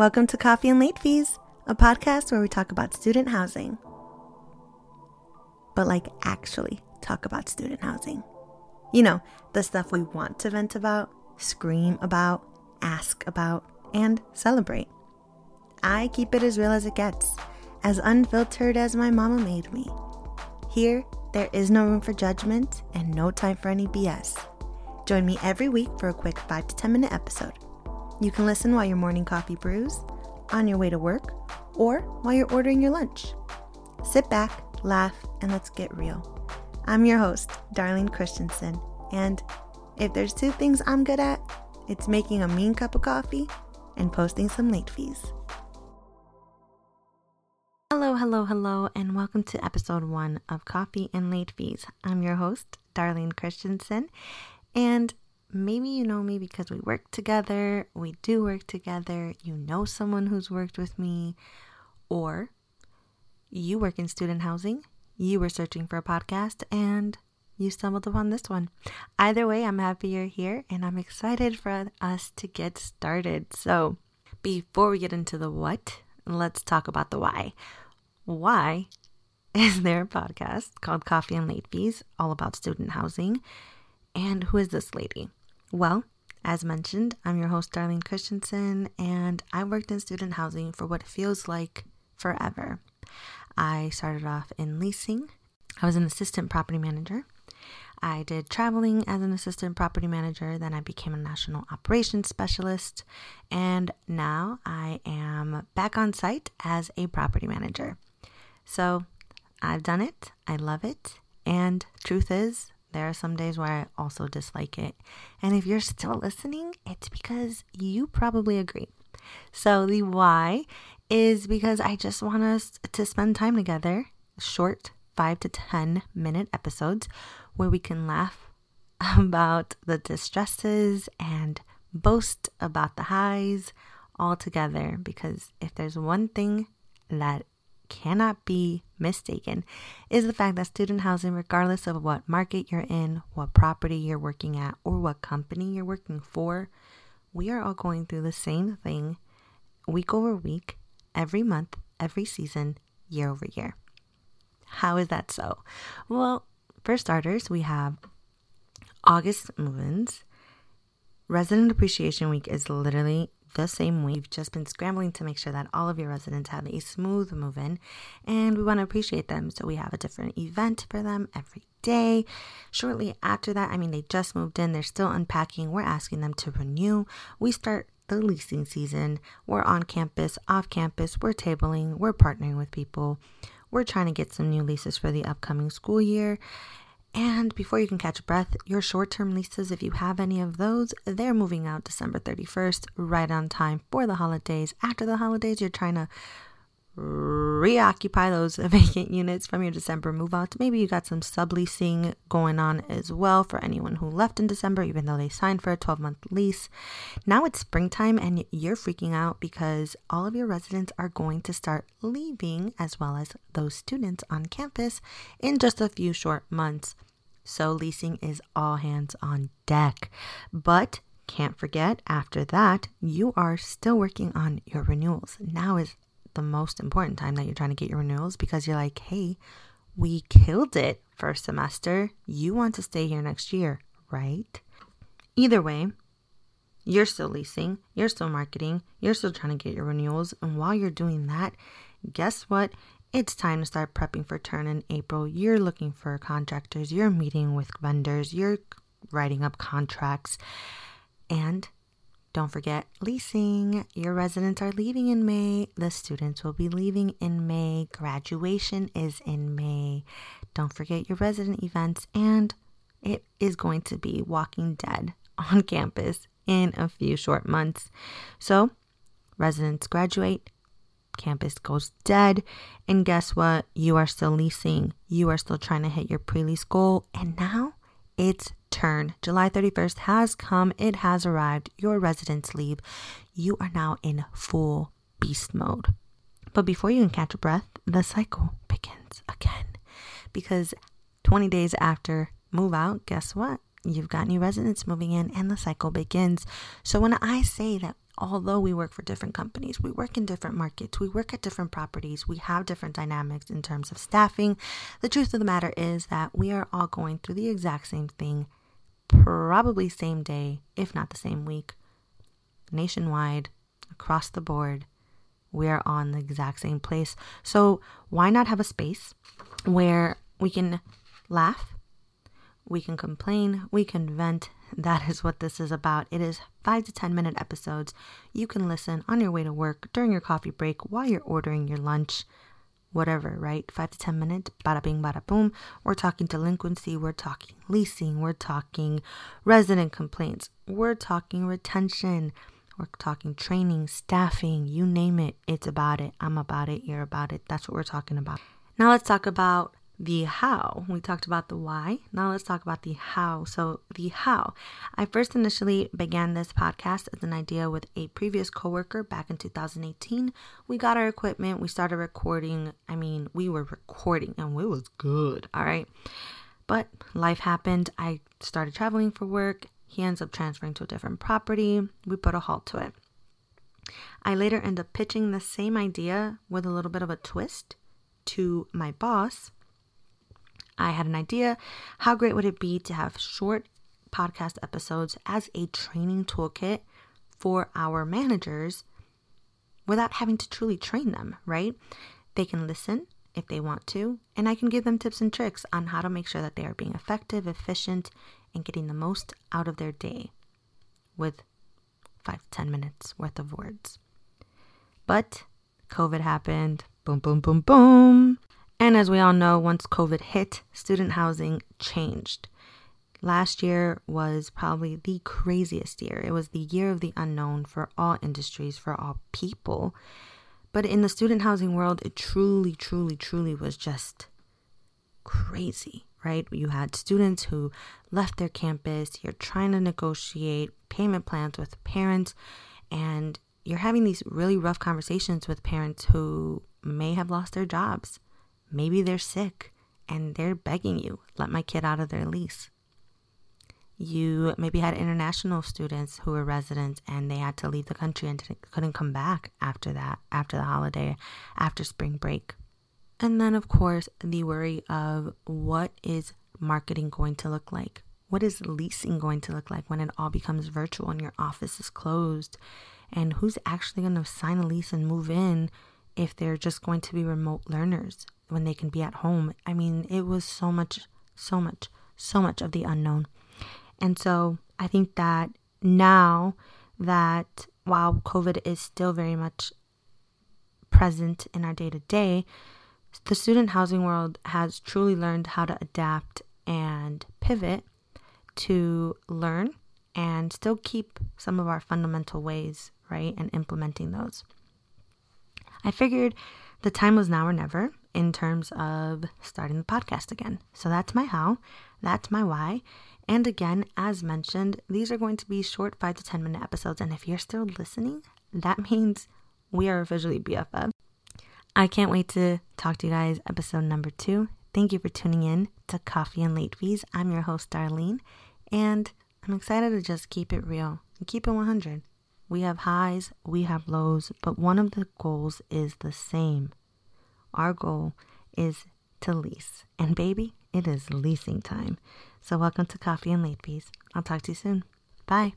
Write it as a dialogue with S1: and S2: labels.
S1: Welcome to Coffee and Late Fees, a podcast where we talk about student housing. But, like, actually talk about student housing. You know, the stuff we want to vent about, scream about, ask about, and celebrate. I keep it as real as it gets, as unfiltered as my mama made me. Here, there is no room for judgment and no time for any BS. Join me every week for a quick 5 to 10 minute episode. You can listen while your morning coffee brews, on your way to work, or while you're ordering your lunch. Sit back, laugh, and let's get real. I'm your host, Darlene Christensen, and if there's two things I'm good at, it's making a mean cup of coffee and posting some late fees. Hello, hello, hello, and welcome to episode one of Coffee and Late Fees. I'm your host, Darlene Christensen, and maybe you know me because we work together, we do work together, you know someone who's worked with me, or you work in student housing, you were searching for a podcast, and you stumbled upon this one. Either way, I'm happy you're here and I'm excited for us to get started. So, before we get into the what, let's talk about the why. Why is there a podcast called Coffee and Late Fees, all about student housing? And who is this lady? Well, as mentioned, I'm your host, Darlene Christensen, and I worked in student housing for what feels like forever. I started off in leasing, I was an assistant property manager. I did traveling as an assistant property manager, then I became a national operations specialist, and now I am back on site as a property manager. So I've done it, I love it, and truth is, there are some days where I also dislike it. And if you're still listening, it's because you probably agree. So, the why is because I just want us to spend time together, short five to 10 minute episodes where we can laugh about the distresses and boast about the highs all together. Because if there's one thing that cannot be mistaken is the fact that student housing, regardless of what market you're in, what property you're working at, or what company you're working for, we are all going through the same thing week over week, every month, every season, year over year. How is that so? Well, for starters, we have August move ins. Resident Appreciation Week is literally the same week. We've just been scrambling to make sure that all of your residents have a smooth move in, and we want to appreciate them. So we have a different event for them every day. Shortly after that, I mean, they just moved in, they're still unpacking. We're asking them to renew. We start the leasing season. We're on campus, off campus, we're tabling, we're partnering with people. We're trying to get some new leases for the upcoming school year. And before you can catch a breath, your short term leases, if you have any of those, they're moving out December 31st, right on time for the holidays. After the holidays, you're trying to reoccupy those vacant units from your December move out. Maybe you got some subleasing going on as well for anyone who left in December, even though they signed for a 12 month lease. Now it's springtime and you're freaking out because all of your residents are going to start leaving, as well as those students on campus, in just a few short months. So leasing is all hands on deck. But can't forget, after that, you are still working on your renewals. Now is the most important time that you're trying to get your renewals because you're like, hey, we killed it first semester. You want to stay here next year, right? Either way, you're still leasing, you're still marketing, you're still trying to get your renewals. And while you're doing that, guess what? It's time to start prepping for turn in April. You're looking for contractors, you're meeting with vendors, you're writing up contracts, and don't forget leasing. Your residents are leaving in May. The students will be leaving in May. Graduation is in May. Don't forget your resident events. And it is going to be Walking Dead on campus in a few short months. So, residents graduate, campus goes dead. And guess what? You are still leasing. You are still trying to hit your pre lease goal. And now it's turn. July 31st has come, it has arrived. Your residents leave. You are now in full beast mode. But before you can catch a breath, the cycle begins again. Because 20 days after move out, guess what? You've got new residents moving in and the cycle begins. So when I say that although we work for different companies, we work in different markets, we work at different properties, we have different dynamics in terms of staffing. The truth of the matter is that we are all going through the exact same thing, probably same day, if not the same week, nationwide, across the board. We are on the exact same place. So, why not have a space where we can laugh, we can complain, we can vent. That is what this is about. It is five to 10 minute episodes. You can listen on your way to work, during your coffee break, while you're ordering your lunch, whatever, right? Five to 10 minutes, bada bing, bada boom. We're talking delinquency, we're talking leasing, we're talking resident complaints, we're talking retention, we're talking training, staffing, you name it. It's about it. I'm about it. You're about it. That's what we're talking about. Now let's talk about the how. We talked about the why. Now let's talk about the how. So, the how. I first initially began this podcast as an idea with a previous coworker back in 2018. We got our equipment, we started recording. I mean, we were recording and it was good, all right? But life happened. I started traveling for work. He ends up transferring to a different property. We put a halt to it. I later end up pitching the same idea with a little bit of a twist to my boss I had an idea. How great would it be to have short podcast episodes as a training toolkit for our managers without having to truly train them, right? They can listen if they want to, and I can give them tips and tricks on how to make sure that they are being effective, efficient, and getting the most out of their day with five to 10 minutes worth of words. But COVID happened. Boom, boom, boom, boom. And as we all know, once COVID hit, student housing changed. Last year was probably the craziest year. It was the year of the unknown for all industries, for all people. But in the student housing world, it truly, truly, truly was just crazy, right? You had students who left their campus, you're trying to negotiate payment plans with parents, and you're having these really rough conversations with parents who may have lost their jobs Maybe they're sick and they're begging you, let my kid out of their lease. You maybe had international students who were residents and they had to leave the country and couldn't come back after that, after the holiday, after spring break. And then, of course, the worry of what is marketing going to look like? What is leasing going to look like when it all becomes virtual and your office is closed? And who's actually going to sign a lease and move in if they're just going to be remote learners? When they can be at home. I mean, it was so much, so much, so much of the unknown. And so I think that now that while COVID is still very much present in our day to day, the student housing world has truly learned how to adapt and pivot to learn and still keep some of our fundamental ways, right? And implementing those. I figured the time was now or never in terms of starting the podcast again. So that's my how, that's my why. And again, as mentioned, these are going to be short five to 10 minute episodes. And if you're still listening, that means we are officially BFF. I can't wait to talk to you guys, episode number two. Thank you for tuning in to Coffee and Late Fees. I'm your host, Darlene, and I'm excited to just keep it real and keep it 100. We have highs, we have lows, but one of the goals is the same our goal is to lease. And baby, it is leasing time. So welcome to Coffee and Late Fees. I'll talk to you soon. Bye.